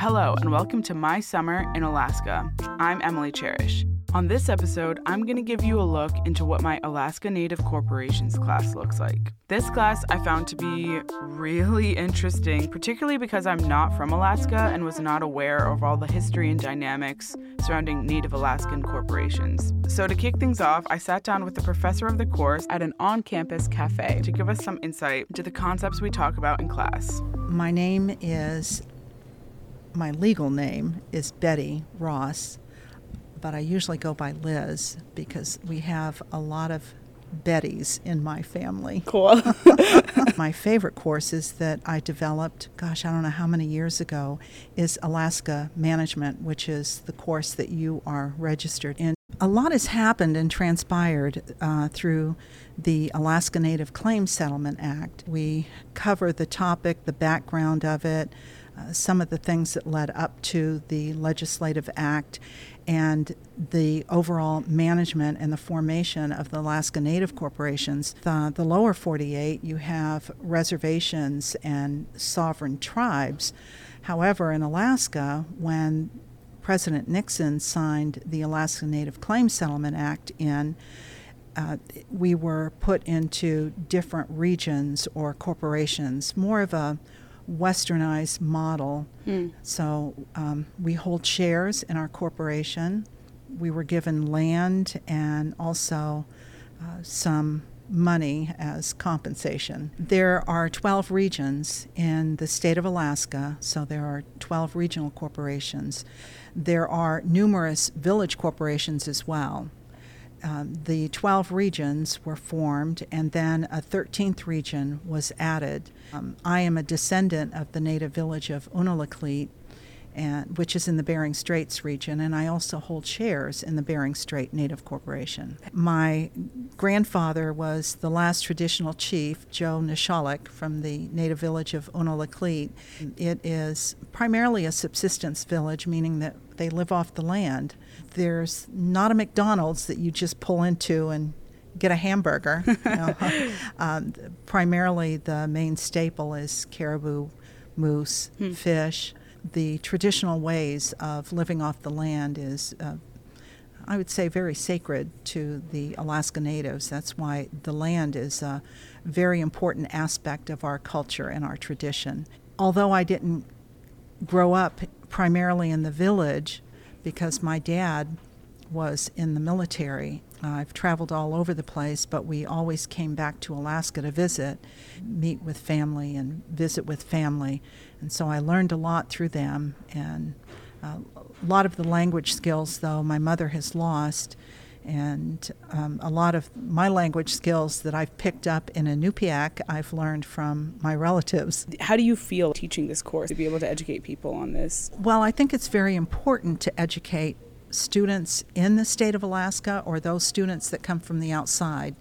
Hello, and welcome to My Summer in Alaska. I'm Emily Cherish. On this episode, I'm going to give you a look into what my Alaska Native Corporations class looks like. This class I found to be really interesting, particularly because I'm not from Alaska and was not aware of all the history and dynamics surrounding Native Alaskan corporations. So, to kick things off, I sat down with the professor of the course at an on campus cafe to give us some insight into the concepts we talk about in class. My name is, my legal name is Betty Ross but I usually go by Liz because we have a lot of Bettys in my family. Cool. my favorite courses that I developed, gosh, I don't know how many years ago, is Alaska Management, which is the course that you are registered in. A lot has happened and transpired uh, through the Alaska Native Claims Settlement Act. We cover the topic, the background of it, some of the things that led up to the legislative act, and the overall management and the formation of the Alaska Native corporations. The, the lower 48, you have reservations and sovereign tribes. However, in Alaska, when President Nixon signed the Alaska Native Claims Settlement Act in, uh, we were put into different regions or corporations, more of a westernized model. Mm. So um, we hold shares in our corporation. We were given land and also uh, some money as compensation. There are 12 regions in the state of Alaska, so there are 12 regional corporations. There are numerous village corporations as well um, the 12 regions were formed, and then a 13th region was added. Um, I am a descendant of the native village of Unalakleet, and, which is in the Bering Straits region, and I also hold shares in the Bering Strait Native Corporation. My grandfather was the last traditional chief, Joe Nishalek, from the native village of Unalakleet. It is primarily a subsistence village, meaning that they live off the land. There's not a McDonald's that you just pull into and get a hamburger. You know. um, primarily, the main staple is caribou, moose, hmm. fish. The traditional ways of living off the land is, uh, I would say, very sacred to the Alaska Natives. That's why the land is a very important aspect of our culture and our tradition. Although I didn't grow up primarily in the village because my dad was in the military. I've traveled all over the place, but we always came back to Alaska to visit, meet with family, and visit with family. And so I learned a lot through them. And uh, a lot of the language skills, though, my mother has lost and um, a lot of my language skills that I've picked up in Inupiaq, I've learned from my relatives. How do you feel teaching this course to be able to educate people on this? Well, I think it's very important to educate students in the state of Alaska or those students that come from the outside.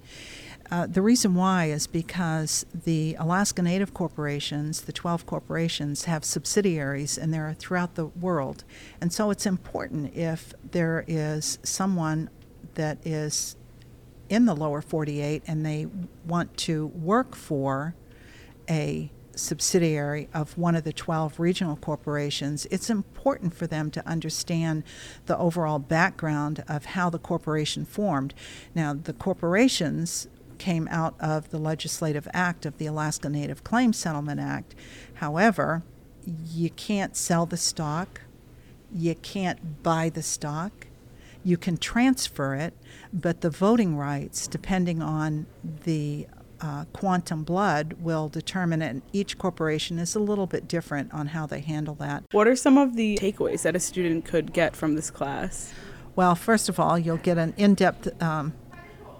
Uh, the reason why is because the Alaska Native corporations, the 12 corporations, have subsidiaries and they're throughout the world. And so it's important if there is someone that is in the lower 48 and they want to work for a subsidiary of one of the 12 regional corporations, it's important for them to understand the overall background of how the corporation formed. Now, the corporations came out of the legislative act of the Alaska Native Claims Settlement Act. However, you can't sell the stock, you can't buy the stock, you can transfer it, but the voting rights, depending on the uh, quantum blood, will determine it. And each corporation is a little bit different on how they handle that. What are some of the takeaways that a student could get from this class? Well, first of all, you'll get an in depth um,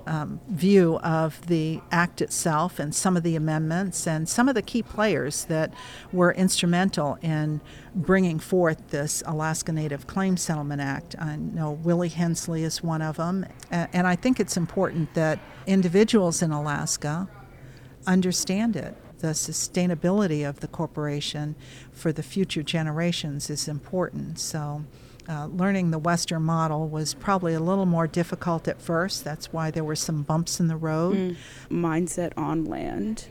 um, view of the act itself and some of the amendments and some of the key players that were instrumental in bringing forth this Alaska Native Claims Settlement Act. I know Willie Hensley is one of them, and I think it's important that individuals in Alaska understand it. The sustainability of the corporation for the future generations is important. So, uh, learning the Western model was probably a little more difficult at first. That's why there were some bumps in the road. Mm. Mindset on land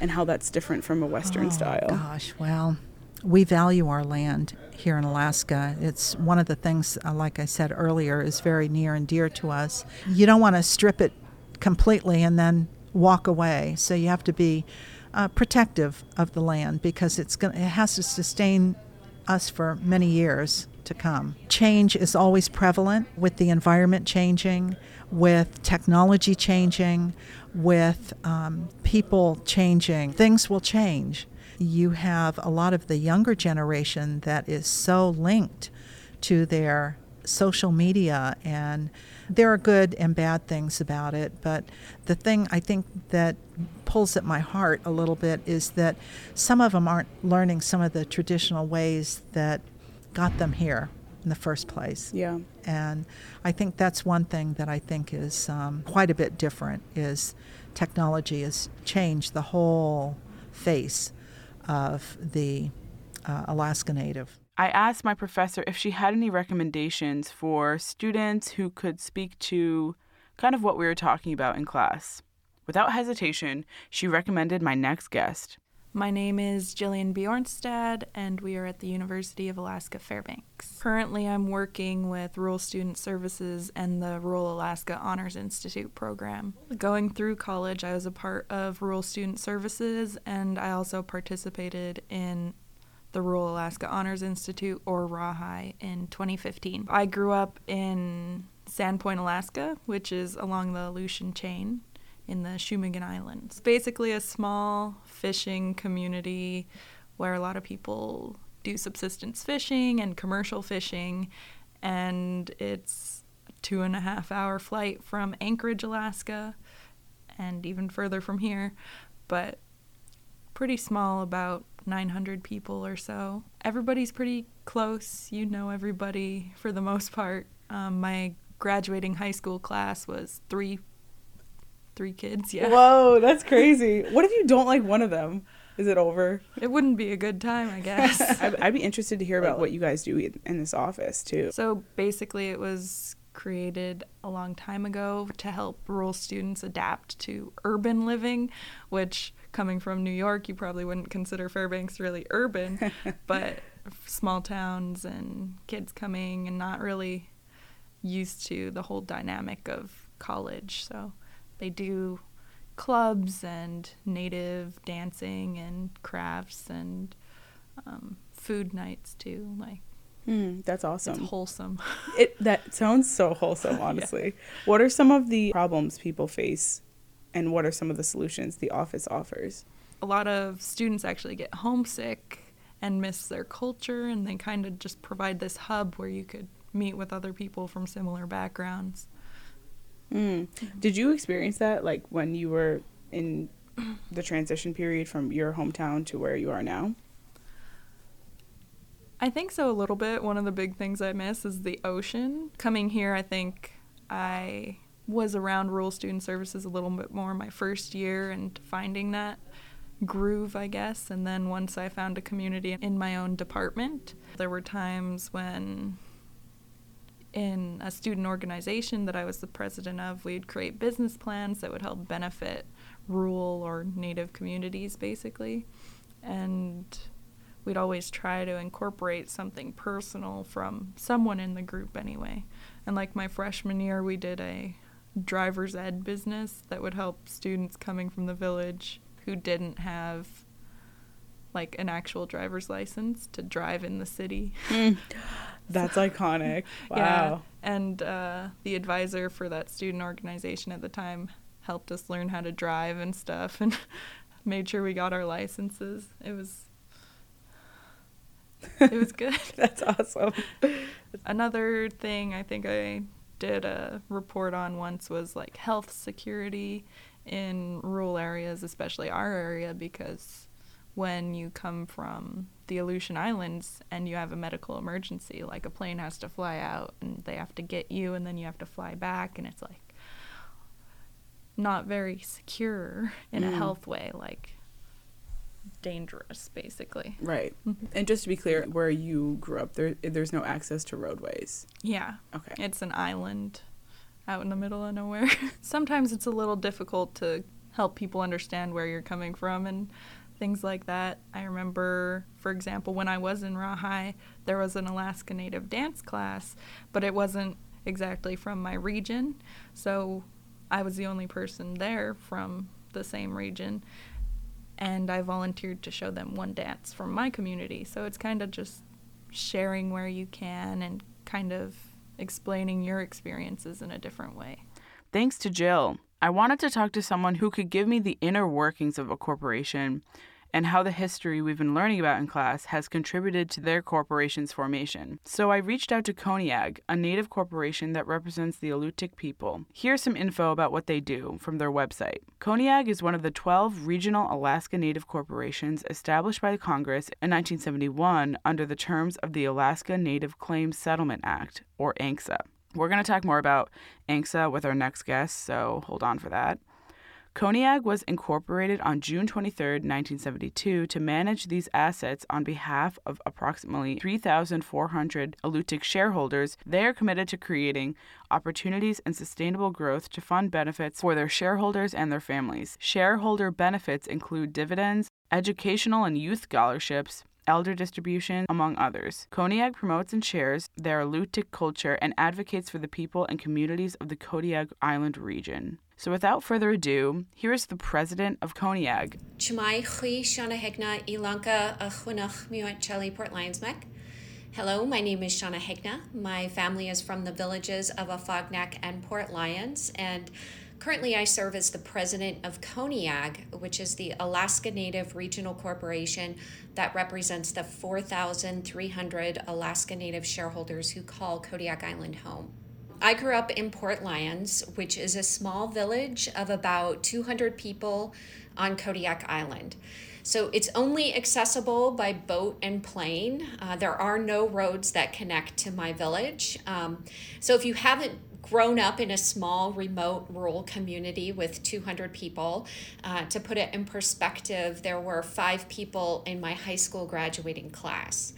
and how that's different from a Western oh, style. Gosh, well, we value our land here in Alaska. It's one of the things, uh, like I said earlier, is very near and dear to us. You don't want to strip it completely and then walk away. So you have to be uh, protective of the land because it's going it has to sustain us for many years to come. Change is always prevalent with the environment changing, with technology changing, with um, people changing. Things will change. You have a lot of the younger generation that is so linked to their social media and there are good and bad things about it, but the thing I think that pulls at my heart a little bit is that some of them aren't learning some of the traditional ways that got them here in the first place. Yeah. And I think that's one thing that I think is um, quite a bit different is technology has changed the whole face of the uh, Alaska Native. I asked my professor if she had any recommendations for students who could speak to kind of what we were talking about in class. Without hesitation, she recommended my next guest. My name is Jillian Bjornstad, and we are at the University of Alaska Fairbanks. Currently, I'm working with Rural Student Services and the Rural Alaska Honors Institute program. Going through college, I was a part of Rural Student Services, and I also participated in the Rural Alaska Honors Institute, or RAHI, in 2015. I grew up in Sand Point, Alaska, which is along the Aleutian chain in the Shumagin Islands. Basically, a small fishing community where a lot of people do subsistence fishing and commercial fishing, and it's a two and a half hour flight from Anchorage, Alaska, and even further from here, but pretty small, about 900 people or so. Everybody's pretty close. You know everybody for the most part. Um, my graduating high school class was three three kids. Yeah. Whoa, that's crazy. what if you don't like one of them? Is it over? It wouldn't be a good time, I guess. I'd, I'd be interested to hear about what you guys do in this office too. So basically, it was created a long time ago to help rural students adapt to urban living, which coming from New York, you probably wouldn't consider Fairbanks really urban, but small towns and kids coming and not really used to the whole dynamic of college. So they do clubs and native dancing and crafts and um, food nights too. Like Mm, that's awesome. It's wholesome. it that sounds so wholesome, honestly. yeah. What are some of the problems people face and what are some of the solutions the office offers? A lot of students actually get homesick and miss their culture and they kind of just provide this hub where you could meet with other people from similar backgrounds. Mm. Did you experience that like when you were in the transition period from your hometown to where you are now? I think so a little bit. One of the big things I miss is the ocean. Coming here, I think I was around rural student services a little bit more my first year and finding that groove, I guess. And then once I found a community in my own department, there were times when in a student organization that I was the president of, we'd create business plans that would help benefit rural or native communities basically. And we'd always try to incorporate something personal from someone in the group anyway. And like my freshman year, we did a driver's ed business that would help students coming from the village who didn't have like an actual driver's license to drive in the city. Mm. That's iconic. Wow. Yeah. And uh, the advisor for that student organization at the time helped us learn how to drive and stuff and made sure we got our licenses. It was it was good. That's awesome. Another thing I think I did a report on once was like health security in rural areas, especially our area, because when you come from the Aleutian Islands and you have a medical emergency, like a plane has to fly out and they have to get you and then you have to fly back, and it's like not very secure in mm. a health way. Like dangerous, basically. Right. Mm-hmm. And just to be clear, where you grew up, there there's no access to roadways. Yeah. Okay. It's an island out in the middle of nowhere. Sometimes it's a little difficult to help people understand where you're coming from and things like that. I remember, for example, when I was in RAHI, there was an Alaska Native dance class, but it wasn't exactly from my region. So I was the only person there from the same region. And I volunteered to show them one dance from my community. So it's kind of just sharing where you can and kind of explaining your experiences in a different way. Thanks to Jill. I wanted to talk to someone who could give me the inner workings of a corporation and how the history we've been learning about in class has contributed to their corporation's formation. So I reached out to Koniag, a native corporation that represents the Alutiiq people. Here's some info about what they do from their website. Koniag is one of the 12 regional Alaska Native corporations established by Congress in 1971 under the terms of the Alaska Native Claims Settlement Act, or ANCSA. We're going to talk more about ANCSA with our next guest, so hold on for that. Koniag was incorporated on June 23, 1972, to manage these assets on behalf of approximately 3,400 Alutiiq shareholders. They are committed to creating opportunities and sustainable growth to fund benefits for their shareholders and their families. Shareholder benefits include dividends, educational and youth scholarships, elder distribution, among others. Koniag promotes and shares their Alutiiq culture and advocates for the people and communities of the Kodiak Island region. So without further ado, here is the president of Koniag. Hello, my name is Shauna Hegna. My family is from the villages of Afognak and Port Lions, and currently I serve as the president of Koniag, which is the Alaska Native Regional Corporation that represents the 4,300 Alaska Native shareholders who call Kodiak Island home. I grew up in Port Lions, which is a small village of about 200 people on Kodiak Island. So it's only accessible by boat and plane. Uh, there are no roads that connect to my village. Um, so if you haven't grown up in a small, remote, rural community with 200 people, uh, to put it in perspective, there were five people in my high school graduating class.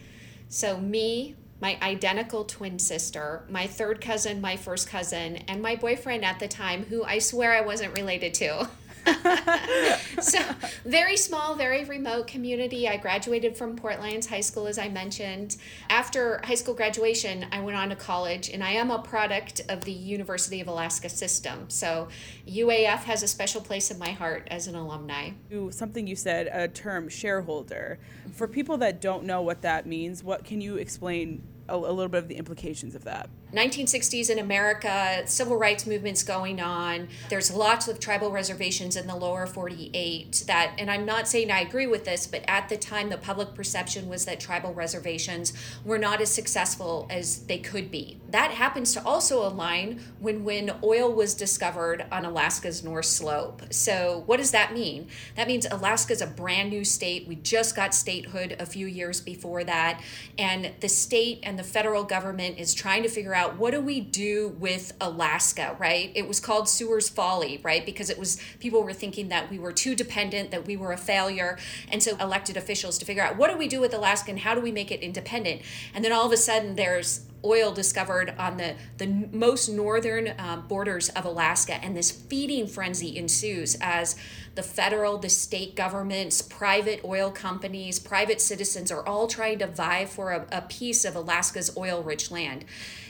So, me, my identical twin sister, my third cousin, my first cousin, and my boyfriend at the time, who I swear I wasn't related to. so very small, very remote community. I graduated from Port Lions High School, as I mentioned. After high school graduation, I went on to college, and I am a product of the University of Alaska system. So UAF has a special place in my heart as an alumni. Something you said, a term shareholder. For people that don't know what that means, what can you explain a, a little bit of the implications of that? 1960s in America, civil rights movements going on. There's lots of tribal reservations in the lower 48 that, and I'm not saying I agree with this, but at the time the public perception was that tribal reservations were not as successful as they could be. That happens to also align when when oil was discovered on Alaska's North Slope. So what does that mean? That means Alaska's a brand new state. We just got statehood a few years before that, and the state and the federal government is trying to figure out out what do we do with Alaska, right? It was called Seward's Folly, right? Because it was people were thinking that we were too dependent, that we were a failure. And so elected officials to figure out what do we do with Alaska and how do we make it independent? And then all of a sudden there's oil discovered on the, the most northern uh, borders of Alaska, and this feeding frenzy ensues as the federal, the state governments, private oil companies, private citizens are all trying to vie for a, a piece of Alaska's oil rich land.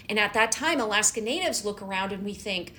And at that time, Alaska Natives look around and we think,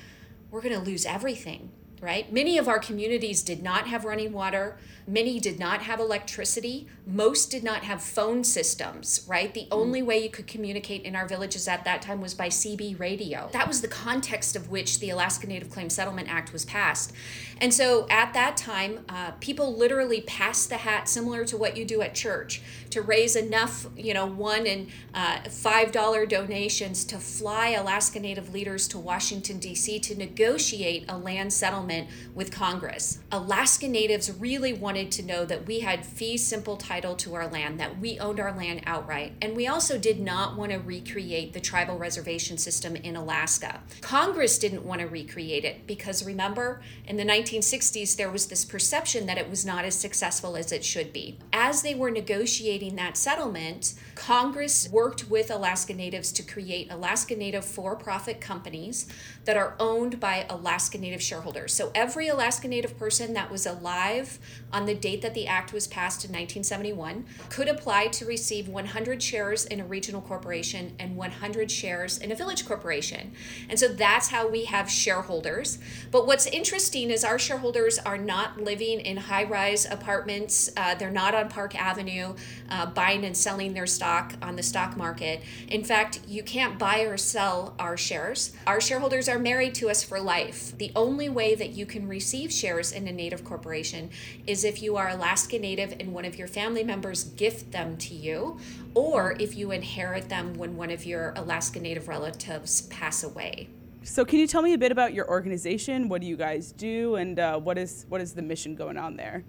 we're going to lose everything, right? Many of our communities did not have running water. Many did not have electricity. Most did not have phone systems, right? The only way you could communicate in our villages at that time was by CB radio. That was the context of which the Alaska Native Claims Settlement Act was passed. And so at that time, uh, people literally passed the hat, similar to what you do at church, to raise enough, you know, one and uh, five dollar donations to fly Alaska Native leaders to Washington, D.C. to negotiate a land settlement with Congress. Alaska Natives really wanted wanted to know that we had fee simple title to our land, that we owned our land outright. And we also did not want to recreate the tribal reservation system in Alaska. Congress didn't want to recreate it because remember, in the 1960s, there was this perception that it was not as successful as it should be. As they were negotiating that settlement, Congress worked with Alaska Natives to create Alaska Native for profit companies that are owned by Alaska Native shareholders. So every Alaska Native person that was alive on the date that the act was passed in 1971 could apply to receive 100 shares in a regional corporation and 100 shares in a village corporation. And so that's how we have shareholders. But what's interesting is our shareholders are not living in high rise apartments, uh, they're not on Park Avenue uh, buying and selling their stock on the stock market. In fact, you can't buy or sell our shares. Our shareholders are married to us for life. The only way that you can receive shares in a Native corporation is if you are Alaska Native and one of your family members gift them to you, or if you inherit them when one of your Alaska Native relatives pass away. So, can you tell me a bit about your organization? What do you guys do, and uh, what is what is the mission going on there?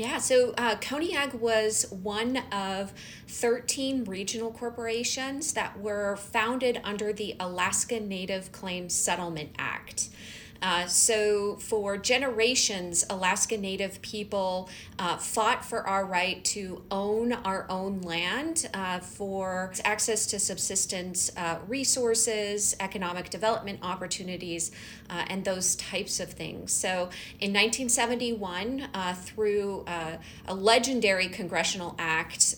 Yeah, so uh, Koniag was one of 13 regional corporations that were founded under the Alaska Native Claims Settlement Act. Uh, so, for generations, Alaska Native people uh, fought for our right to own our own land, uh, for access to subsistence uh, resources, economic development opportunities, uh, and those types of things. So, in 1971, uh, through a legendary congressional act,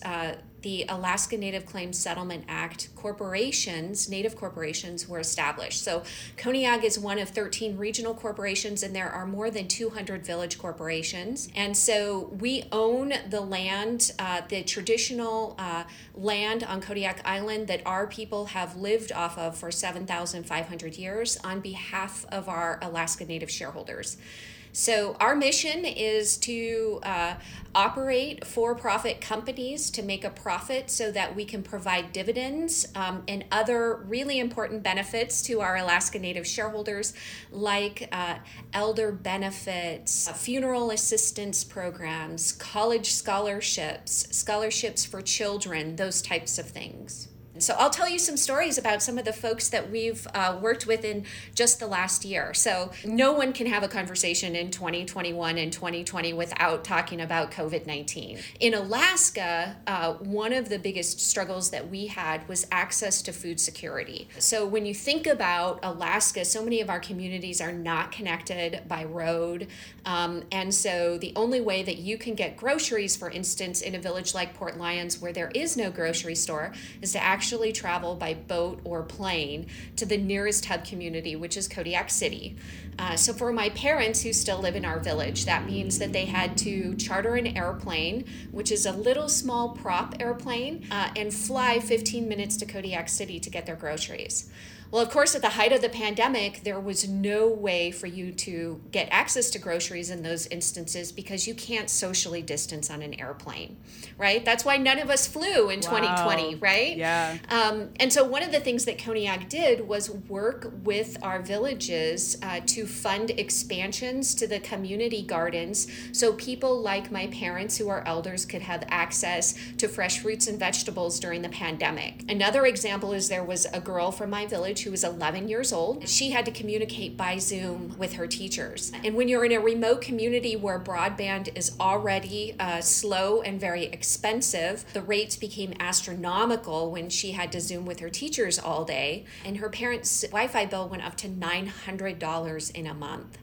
the Alaska Native Claims Settlement Act, corporations, Native corporations, were established. So Koniag is one of 13 regional corporations, and there are more than 200 village corporations. And so we own the land, uh, the traditional uh, land on Kodiak Island that our people have lived off of for 7,500 years on behalf of our Alaska Native shareholders. So, our mission is to uh, operate for profit companies to make a profit so that we can provide dividends um, and other really important benefits to our Alaska Native shareholders, like uh, elder benefits, uh, funeral assistance programs, college scholarships, scholarships for children, those types of things. So I'll tell you some stories about some of the folks that we've uh, worked with in just the last year. So no one can have a conversation in 2021 and 2020 without talking about COVID 19. In Alaska, uh, one of the biggest struggles that we had was access to food security. So when you think about Alaska, so many of our communities are not connected by road. Um, and so the only way that you can get groceries, for instance, in a village like Port Lions where there is no grocery store, is to actually actually travel by boat or plane to the nearest hub community, which is Kodiak City. Uh, so, for my parents who still live in our village, that means that they had to charter an airplane, which is a little small prop airplane, uh, and fly 15 minutes to Kodiak City to get their groceries. Well, of course, at the height of the pandemic, there was no way for you to get access to groceries in those instances because you can't socially distance on an airplane, right? That's why none of us flew in wow. 2020, right? Yeah. Um, and so, one of the things that Koniag did was work with our villages uh, to fund expansions to the community gardens so people like my parents, who are elders, could have access to fresh fruits and vegetables during the pandemic. Another example is there was a girl from my village who was 11 years old. She had to communicate by Zoom with her teachers. And when you're in a remote community where broadband is already uh, slow and very expensive, the rates became astronomical when she had to Zoom with her teachers all day. And her parents' Wi Fi bill went up to $900 in a month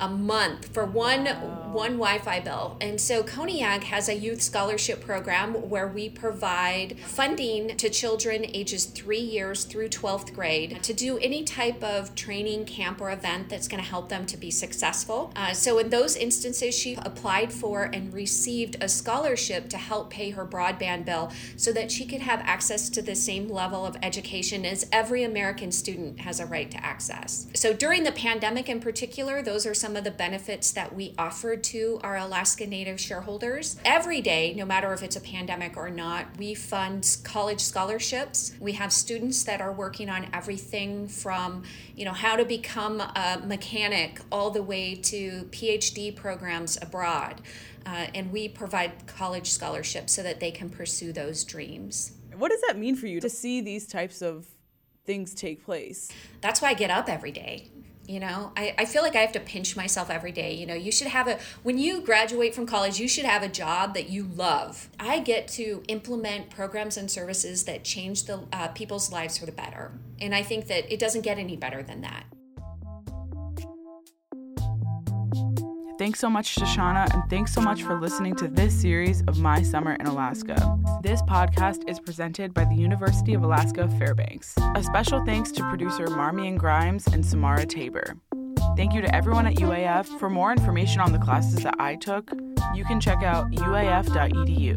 a month for one wow. one Wi-Fi bill. And so Koniag has a youth scholarship program where we provide funding to children ages 3 years through 12th grade to do any type of training camp or event that's going to help them to be successful. Uh, so in those instances she applied for and received a scholarship to help pay her broadband bill so that she could have access to the same level of education as every American student has a right to access. So during the pandemic in particular, those are some of the benefits that we offer to our Alaska Native shareholders. Every day, no matter if it's a pandemic or not, we fund college scholarships. We have students that are working on everything from, you know, how to become a mechanic all the way to PhD programs abroad. Uh, and we provide college scholarships so that they can pursue those dreams. What does that mean for you to see these types of things take place? That's why I get up every day you know? I, I feel like i have to pinch myself every day you know? You should have a when you graduate from college you should have a job that you love. I get to implement programs and services that change the uh, people's lives for the better. And i think that it doesn't get any better than that Thanks so much to Shauna, and thanks so much for listening to this series of My Summer in Alaska. This podcast is presented by the University of Alaska Fairbanks. A special thanks to producer Marmian Grimes and Samara Tabor. Thank you to everyone at UAF. For more information on the classes that I took, you can check out uaf.edu.